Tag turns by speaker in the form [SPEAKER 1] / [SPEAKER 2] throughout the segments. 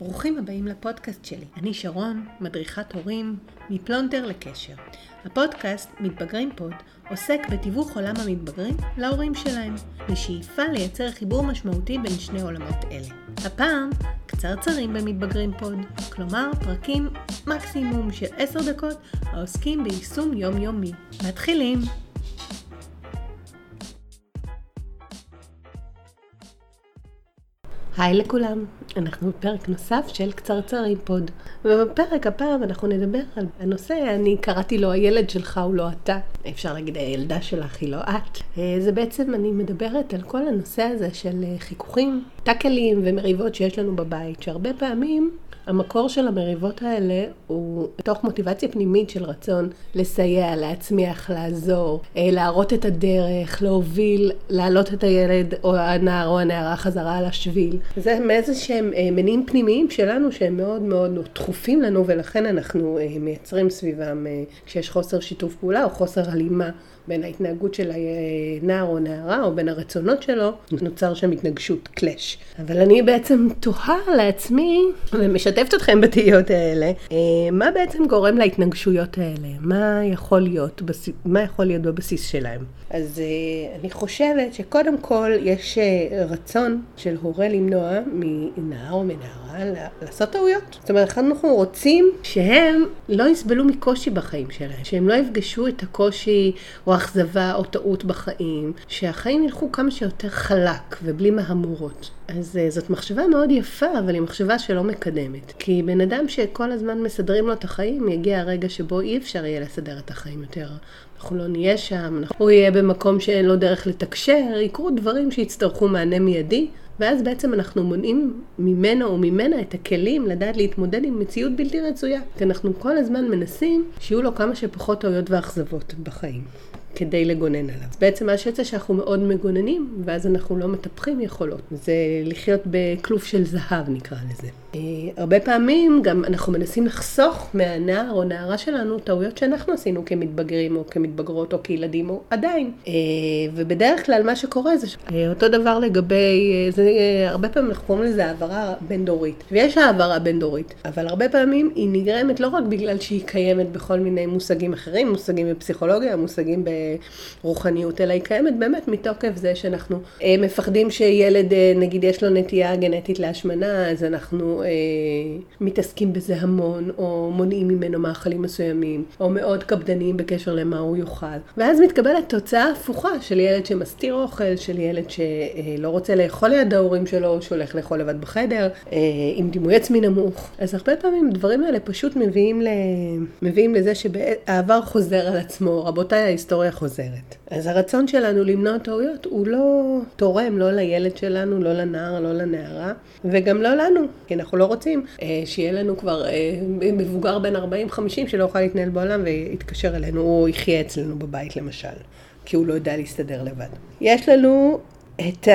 [SPEAKER 1] ברוכים הבאים לפודקאסט שלי. אני שרון, מדריכת הורים, מפלונטר לקשר. הפודקאסט מתבגרים פוד עוסק בתיווך עולם המתבגרים להורים שלהם, בשאיפה לייצר חיבור משמעותי בין שני עולמות אלה. הפעם, קצרצרים במתבגרים פוד, כלומר פרקים מקסימום של 10 דקות העוסקים ביישום יומיומי. מתחילים! היי לכולם, אנחנו בפרק נוסף של קצרצרים פוד. ובפרק הפעם אנחנו נדבר על הנושא, אני קראתי לו הילד שלך הוא לא אתה. אפשר להגיד הילדה שלך היא לא את. אה, זה בעצם, אני מדברת על כל הנושא הזה של אה, חיכוכים, טאקלים ומריבות שיש לנו בבית, שהרבה פעמים המקור של המריבות האלה הוא בתוך מוטיבציה פנימית של רצון לסייע, להצמיח, לעזור, אה, להראות את הדרך, להוביל, להעלות את הילד או הנער או הנערה חזרה על השביל. זה מאיזה שהם אה, מניעים פנימיים שלנו שהם מאוד מאוד דחופים לנו ולכן אנחנו אה, מייצרים סביבם כשיש חוסר שיתוף פעולה או חוסר הלימה בין ההתנהגות של הנער או נערה, או בין הרצונות שלו, נוצר שם התנגשות, קלאש. אבל אני בעצם תוהה לעצמי, ומשתפת אתכם בתהיות האלה, אה, מה בעצם גורם להתנגשויות האלה? מה יכול להיות, מה יכול להיות בבסיס שלהם? אז אה, אני חושבת שקודם כל יש אה, רצון של הורה למנוע מנער או מנערה לעשות טעויות. זאת אומרת, אנחנו רוצים שהם לא יסבלו מקושי בחיים שלהם, שהם לא יפגשו את הקושי או אכזבה או טעות בחיים, שהחיים ילכו כמה שיותר חלק ובלי מהמורות. אז uh, זאת מחשבה מאוד יפה, אבל היא מחשבה שלא מקדמת. כי בן אדם שכל הזמן מסדרים לו את החיים, יגיע הרגע שבו אי אפשר יהיה לסדר את החיים יותר. אנחנו לא נהיה שם, הוא יהיה במקום שאין לו דרך לתקשר, יקרו דברים שיצטרכו מענה מיידי. ואז בעצם אנחנו מונעים ממנו או ממנה את הכלים לדעת להתמודד עם מציאות בלתי רצויה. כי אנחנו כל הזמן מנסים שיהיו לו כמה שפחות טעויות ואכזבות בחיים. כדי לגונן עליו. בעצם מה שיוצא שאנחנו מאוד מגוננים, ואז אנחנו לא מטפחים יכולות. זה לחיות בכלוף של זהב נקרא לזה. אה, הרבה פעמים גם אנחנו מנסים לחסוך מהנער או נערה שלנו טעויות שאנחנו עשינו כמתבגרים או כמתבגרות או כילדים או עדיין. אה, ובדרך כלל מה שקורה זה אה, אותו דבר לגבי, זה, הרבה פעמים אנחנו קוראים לזה העברה בין דורית. ויש העברה בין דורית, אבל הרבה פעמים היא נגרמת לא רק בגלל שהיא קיימת בכל מיני מושגים אחרים, מושגים בפסיכולוגיה, מושגים ברוחניות, אלא היא קיימת באמת מתוקף זה שאנחנו מפחדים שילד, נגיד יש לו נטייה גנטית להשמנה, אז אנחנו אה, מתעסקים בזה המון, או מונעים ממנו מאכלים מסוימים, או מאוד קפדניים בקשר למה הוא יאכל. ואז מתקבלת תוצאה הפוכה של ילד שמסתיר אוכל, של ילד שלא רוצה לאכול ליד ההורים שלו, שהולך לאכול לבד בחדר, אה, עם דימוי עצמי נמוך. אז הרבה פעמים הדברים האלה פשוט מביאים, ל... מביאים לזה שהעבר חוזר על עצמו, רבותיי, ההיסטוריה חוזרת. אז הרצון שלנו למנוע טעויות הוא לא תורם לא לילד שלנו, לא לנער, לא לנערה, וגם לא לנו, כי אנחנו לא רוצים אה, שיהיה לנו כבר אה, מבוגר בן 40-50 שלא יוכל להתנהל בעולם ויתקשר אלינו, או יחיה אצלנו בבית למשל, כי הוא לא יודע להסתדר לבד. יש לנו את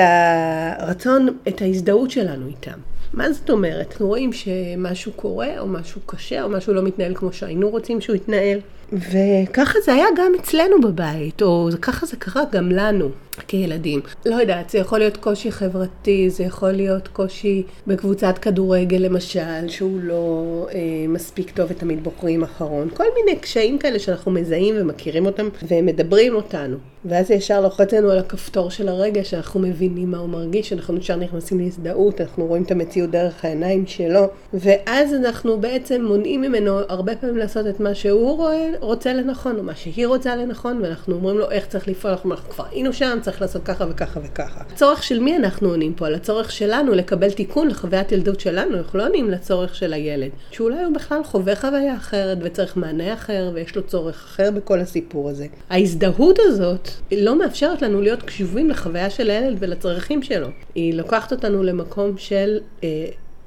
[SPEAKER 1] הרצון, את ההזדהות שלנו איתם. מה זאת אומרת? אנחנו רואים שמשהו קורה, או משהו קשה, או משהו לא מתנהל כמו שהיינו רוצים שהוא יתנהל. וככה זה היה גם אצלנו בבית, או ככה זה קרה גם לנו כילדים. לא יודעת, זה יכול להיות קושי חברתי, זה יכול להיות קושי בקבוצת כדורגל למשל, שהוא לא אה, מספיק טוב ותמיד בוחרים אחרון. כל מיני קשיים כאלה שאנחנו מזהים ומכירים אותם ומדברים אותנו. ואז ישר לוחץ לנו על הכפתור של הרגע שאנחנו מבינים מה הוא מרגיש, אנחנו ישר נכנסים להזדהות, אנחנו רואים את המציאות דרך העיניים שלו, ואז אנחנו בעצם מונעים ממנו הרבה פעמים לעשות את מה שהוא רואה, רוצה לנכון, או מה שהיא רוצה לנכון, ואנחנו אומרים לו איך צריך לפעול, אנחנו כבר היינו שם, צריך לעשות ככה וככה וככה. הצורך של מי אנחנו עונים פה? על הצורך שלנו לקבל תיקון לחוויית ילדות שלנו, אנחנו לא עונים לצורך של הילד, שאולי הוא בכלל חווה חוויה אחרת וצריך מענה אחר, ויש לו צורך אחר בכל הסיפור הזה. ההזדהות הזאת לא מאפשרת לנו להיות קשובים לחוויה של הילד ולצרכים שלו. היא לוקחת אותנו למקום של... אה,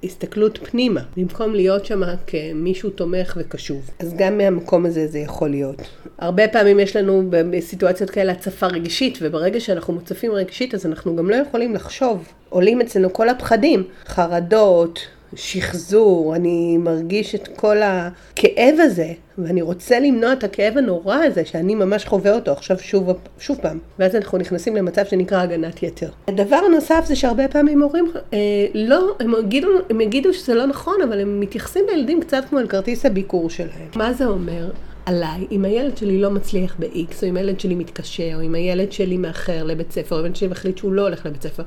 [SPEAKER 1] הסתכלות פנימה, במקום להיות שם כמישהו תומך וקשוב. אז גם מהמקום הזה זה יכול להיות. הרבה פעמים יש לנו בסיטואציות כאלה הצפה רגשית, וברגע שאנחנו מוצפים רגשית אז אנחנו גם לא יכולים לחשוב. עולים אצלנו כל הפחדים, חרדות, שחזור, אני מרגיש את כל הכאב הזה, ואני רוצה למנוע את הכאב הנורא הזה, שאני ממש חווה אותו עכשיו שוב, שוב פעם. ואז אנחנו נכנסים למצב שנקרא הגנת יתר. הדבר הנוסף זה שהרבה פעמים הורים, אה, לא, הם יגידו, הם יגידו שזה לא נכון, אבל הם מתייחסים לילדים קצת כמו אל כרטיס הביקור שלהם. מה זה אומר? עליי, אם הילד שלי לא מצליח ב-X, או אם הילד שלי מתקשה, או אם הילד שלי מאחר לבית ספר, או אם הילד שלי מחליט שהוא לא הולך לבית ספר,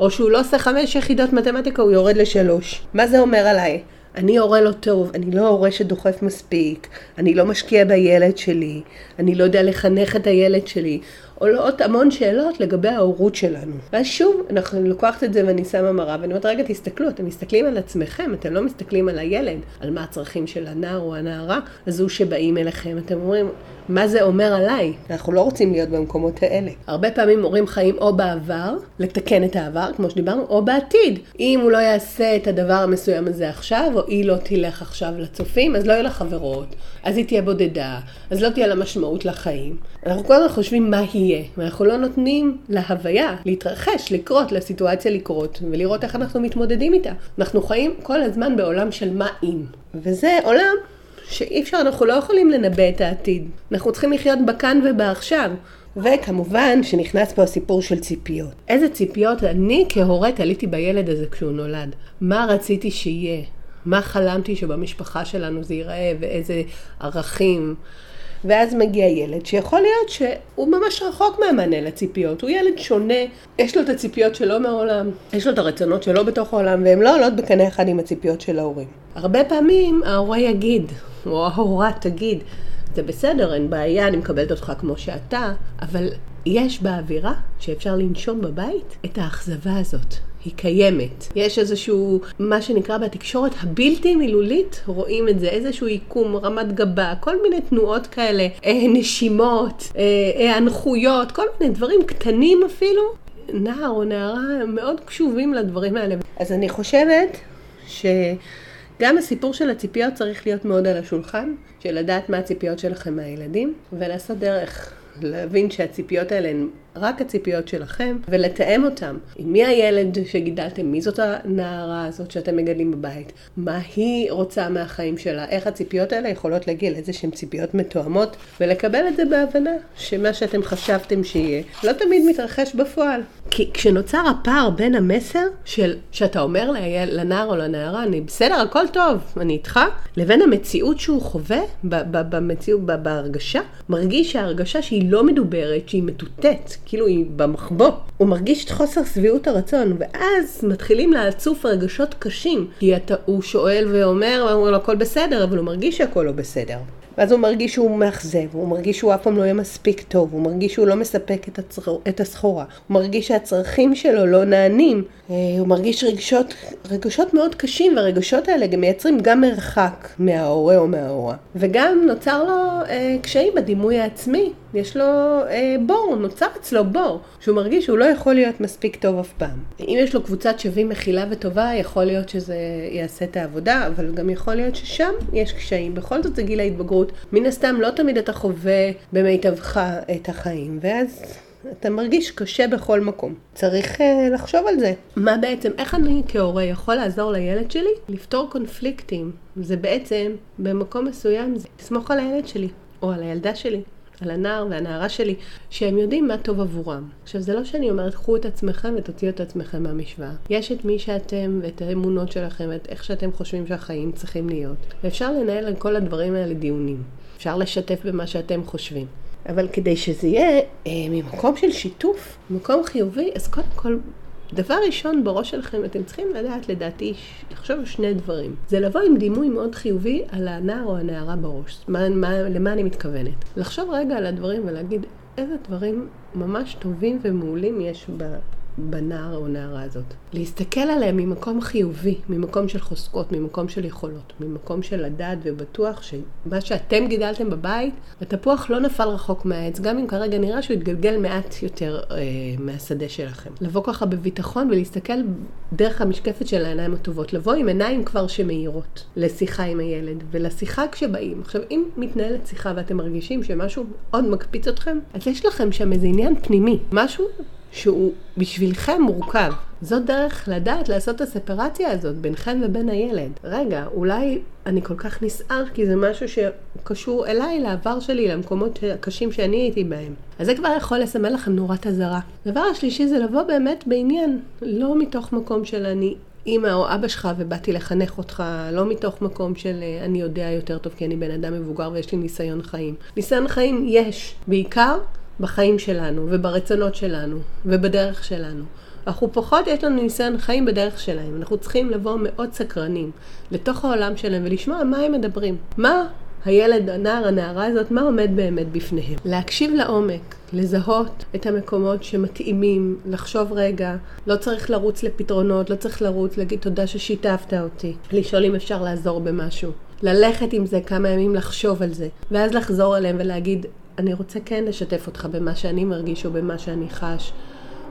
[SPEAKER 1] או שהוא לא עושה חמש יחידות מתמטיקה, הוא יורד לשלוש. מה זה אומר עליי? אני הורה לא טוב, אני לא הורה שדוחף מספיק, אני לא משקיע בילד שלי, אני לא יודע לחנך את הילד שלי, עולות המון שאלות לגבי ההורות שלנו. ואז שוב, אנחנו לוקחת את זה ואני שמה מראה, ואני אומרת, רגע, תסתכלו, אתם מסתכלים על עצמכם, אתם לא מסתכלים על הילד, על מה הצרכים של הנער או הנערה הזו שבאים אליכם. אתם אומרים, מה זה אומר עליי? אנחנו לא רוצים להיות במקומות האלה. הרבה פעמים הורים חיים או בעבר, לתקן את העבר, כמו שדיברנו, או בעתיד. אם הוא לא יעשה את הדבר המסוים הזה עכשיו, או היא לא תלך עכשיו לצופים, אז לא יהיו לה חברות, אז היא תהיה בודדה, אז לא תהיה לה משמעות לחיים. אנחנו כל הזמן חושבים מה יהיה, ואנחנו לא נותנים להוויה להתרחש, לקרות, לסיטואציה לקרות, ולראות איך אנחנו מתמודדים איתה. אנחנו חיים כל הזמן בעולם של מה אם. וזה עולם שאי אפשר, אנחנו לא יכולים לנבא את העתיד. אנחנו צריכים לחיות בכאן ובעכשיו. וכמובן שנכנס פה הסיפור של ציפיות. איזה ציפיות אני כהורה תליתי בילד הזה כשהוא נולד. מה רציתי שיהיה? מה חלמתי שבמשפחה שלנו זה ייראה ואיזה ערכים. ואז מגיע ילד שיכול להיות שהוא ממש רחוק מהמענה לציפיות, הוא ילד שונה, יש לו את הציפיות שלו מהעולם, יש לו את הרצונות שלו בתוך העולם, והן לא עולות בקנה אחד עם הציפיות של ההורים. הרבה פעמים ההורה יגיד, או ההורה תגיד, זה בסדר, אין בעיה, אני מקבלת אותך כמו שאתה, אבל יש באווירה שאפשר לנשום בבית את האכזבה הזאת. היא קיימת. יש איזשהו, מה שנקרא בתקשורת הבלתי מילולית, רואים את זה, איזשהו עיקום, רמת גבה, כל מיני תנועות כאלה, אה, נשימות, היענכויות, אה, כל מיני דברים קטנים אפילו. נער או נערה מאוד קשובים לדברים האלה. אז אני חושבת ש... גם הסיפור של הציפיות צריך להיות מאוד על השולחן, של לדעת מה הציפיות שלכם מהילדים, ולעשות דרך להבין שהציפיות האלה הן רק הציפיות שלכם, ולתאם אותם. מי הילד שגידלתם, מי זאת הנערה הזאת שאתם מגדלים בבית, מה היא רוצה מהחיים שלה, איך הציפיות האלה יכולות להגיע לאיזה שהן ציפיות מתואמות, ולקבל את זה בהבנה, שמה שאתם חשבתם שיהיה, לא תמיד מתרחש בפועל. כי כשנוצר הפער בין המסר של, שאתה אומר לנער או לנערה, אני בסדר, הכל טוב, אני איתך, לבין המציאות שהוא חווה, במציאות, בהרגשה, מרגיש שההרגשה שהיא לא מדוברת, שהיא מטוטאת, כאילו היא במחבוא. הוא מרגיש את חוסר שביעות הרצון, ואז מתחילים להצוף רגשות קשים, כי אתה, הוא שואל ואומר, ואומר לו הכל בסדר, אבל הוא מרגיש שהכל לא בסדר. ואז הוא מרגיש שהוא מאכזב, הוא מרגיש שהוא אף פעם לא יהיה מספיק טוב, הוא מרגיש שהוא לא מספק את, הצר... את הסחורה, הוא מרגיש שהצרכים שלו לא נענים, אה, הוא מרגיש רגשות, רגשות מאוד קשים, והרגשות האלה גם מייצרים גם מרחק מההורה או מההורה. וגם נוצר לו אה, קשיים בדימוי העצמי, יש לו אה, בור, נוצר אצלו בור, שהוא מרגיש שהוא לא יכול להיות מספיק טוב אף פעם. אם יש לו קבוצת שווים מכילה וטובה, יכול להיות שזה יעשה את העבודה, אבל גם יכול להיות ששם יש קשיים. בכל זאת זה גיל ההתבגרות. מן הסתם לא תמיד אתה חווה במיטבך את החיים, ואז אתה מרגיש קשה בכל מקום. צריך uh, לחשוב על זה. מה בעצם, איך אני כהורה יכול לעזור לילד שלי לפתור קונפליקטים? זה בעצם, במקום מסוים, זה לסמוך על הילד שלי, או על הילדה שלי. על הנער והנערה שלי, שהם יודעים מה טוב עבורם. עכשיו, זה לא שאני אומרת, קחו את עצמכם ותוציאו את עצמכם מהמשוואה. יש את מי שאתם ואת האמונות שלכם ואת איך שאתם חושבים שהחיים צריכים להיות. ואפשר לנהל על כל הדברים האלה דיונים. אפשר לשתף במה שאתם חושבים. אבל כדי שזה יהיה אה, ממקום של שיתוף, מקום חיובי, אז קודם כל דבר ראשון בראש שלכם, אתם צריכים לדעת, לדעתי, לחשוב שני דברים. זה לבוא עם דימוי מאוד חיובי על הנער או הנערה בראש. מה, מה, למה אני מתכוונת? לחשוב רגע על הדברים ולהגיד איזה דברים ממש טובים ומעולים יש. בנער או נערה הזאת. להסתכל עליהם ממקום חיובי, ממקום של חוזקות, ממקום של יכולות, ממקום של לדעת ובטוח שמה שאתם גידלתם בבית, התפוח לא נפל רחוק מהעץ, גם אם כרגע נראה שהוא יתגלגל מעט יותר אה, מהשדה שלכם. לבוא ככה בביטחון ולהסתכל דרך המשקפת של העיניים הטובות, לבוא עם עיניים כבר שמאירות לשיחה עם הילד, ולשיחה כשבאים. עכשיו, אם מתנהלת שיחה ואתם מרגישים שמשהו עוד מקפיץ אתכם, אז יש לכם שם איזה עניין פנימי, משהו שהוא בשבילכם מורכב. זאת דרך לדעת לעשות את הספרציה הזאת ביניכם ובין הילד. רגע, אולי אני כל כך נסער כי זה משהו שקשור אליי, לעבר שלי, למקומות הקשים שאני הייתי בהם. אז זה כבר יכול לסמל לכם נורת אזהרה. הדבר השלישי זה לבוא באמת בעניין, לא מתוך מקום של אני אימא או אבא שלך ובאתי לחנך אותך, לא מתוך מקום של אה, אני יודע יותר טוב כי אני בן אדם מבוגר ויש לי ניסיון חיים. ניסיון חיים יש, בעיקר בחיים שלנו וברצונות שלנו ובדרך שלנו. אנחנו פחות, יש לנו ניסיון חיים בדרך שלהם. אנחנו צריכים לבוא מאוד סקרנים לתוך העולם שלהם ולשמוע מה הם מדברים. מה הילד, הנער, הנערה הזאת, מה עומד באמת בפניהם. להקשיב לעומק, לזהות את המקומות שמתאימים, לחשוב רגע, לא צריך לרוץ לפתרונות, לא צריך לרוץ, להגיד תודה ששיתפת אותי, לשאול אם אפשר לעזור במשהו. ללכת עם זה כמה ימים לחשוב על זה, ואז לחזור אליהם ולהגיד, אני רוצה כן לשתף אותך במה שאני מרגיש או במה שאני חש.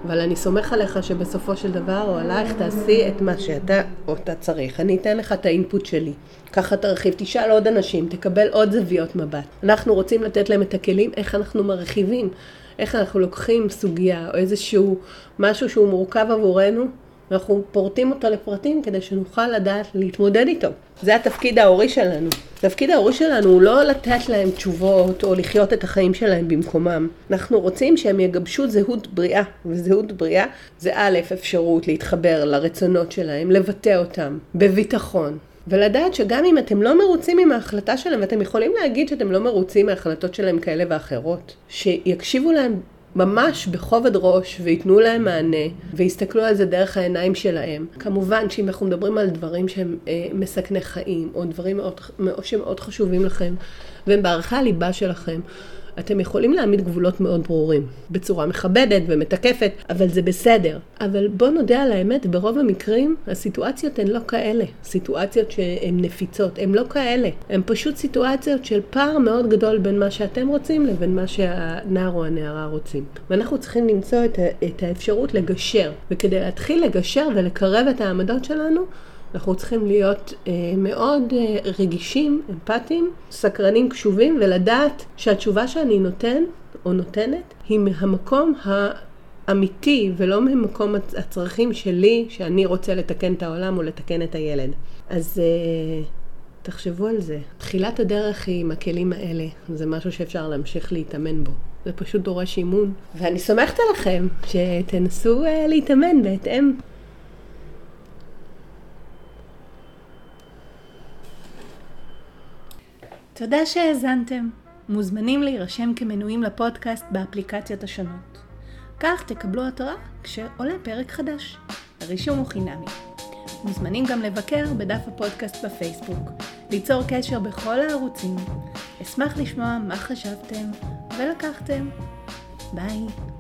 [SPEAKER 1] אבל אני סומך עליך שבסופו של דבר, או עלייך, תעשי את מה שאתה או אתה צריך. אני אתן לך את האינפוט שלי. ככה תרחיב, תשאל עוד אנשים, תקבל עוד זוויות מבט. אנחנו רוצים לתת להם את הכלים, איך אנחנו מרחיבים, איך אנחנו לוקחים סוגיה או איזשהו משהו שהוא מורכב עבורנו, ואנחנו פורטים אותו לפרטים כדי שנוכל לדעת להתמודד איתו. זה התפקיד ההורי שלנו. התפקיד ההורי שלנו הוא לא לתת להם תשובות או לחיות את החיים שלהם במקומם. אנחנו רוצים שהם יגבשו זהות בריאה, וזהות בריאה זה א', אפשרות להתחבר לרצונות שלהם, לבטא אותם בביטחון. ולדעת שגם אם אתם לא מרוצים עם ההחלטה שלהם, ואתם יכולים להגיד שאתם לא מרוצים מההחלטות שלהם כאלה ואחרות, שיקשיבו להם ממש בכובד ראש וייתנו להם מענה ויסתכלו על זה דרך העיניים שלהם. כמובן שאם אנחנו מדברים על דברים שהם אה, מסכני חיים או דברים מאוד, שמאוד חשובים לכם והם בערכי הליבה שלכם, אתם יכולים להעמיד גבולות מאוד ברורים, בצורה מכבדת ומתקפת, אבל זה בסדר. אבל בואו נודה על האמת, ברוב המקרים הסיטואציות הן לא כאלה. סיטואציות שהן נפיצות, הן לא כאלה. הן פשוט סיטואציות של פער מאוד גדול בין מה שאתם רוצים לבין מה שהנער או הנערה רוצים. ואנחנו צריכים למצוא את, את האפשרות לגשר. וכדי להתחיל לגשר ולקרב את העמדות שלנו, אנחנו צריכים להיות אה, מאוד אה, רגישים, אמפתיים, סקרנים, קשובים, ולדעת שהתשובה שאני נותן או נותנת היא מהמקום האמיתי ולא ממקום הצרכים שלי, שאני רוצה לתקן את העולם או לתקן את הילד. אז אה, תחשבו על זה. תחילת הדרך היא עם הכלים האלה, זה משהו שאפשר להמשיך להתאמן בו. זה פשוט דורש אימון, ואני סומכת עליכם שתנסו אה, להתאמן בהתאם.
[SPEAKER 2] תודה שהאזנתם. מוזמנים להירשם כמנויים לפודקאסט באפליקציות השונות. כך תקבלו התראה כשעולה פרק חדש. הרישום הוא חינמי. מוזמנים גם לבקר בדף הפודקאסט בפייסבוק, ליצור קשר בכל הערוצים. אשמח לשמוע מה חשבתם ולקחתם. ביי.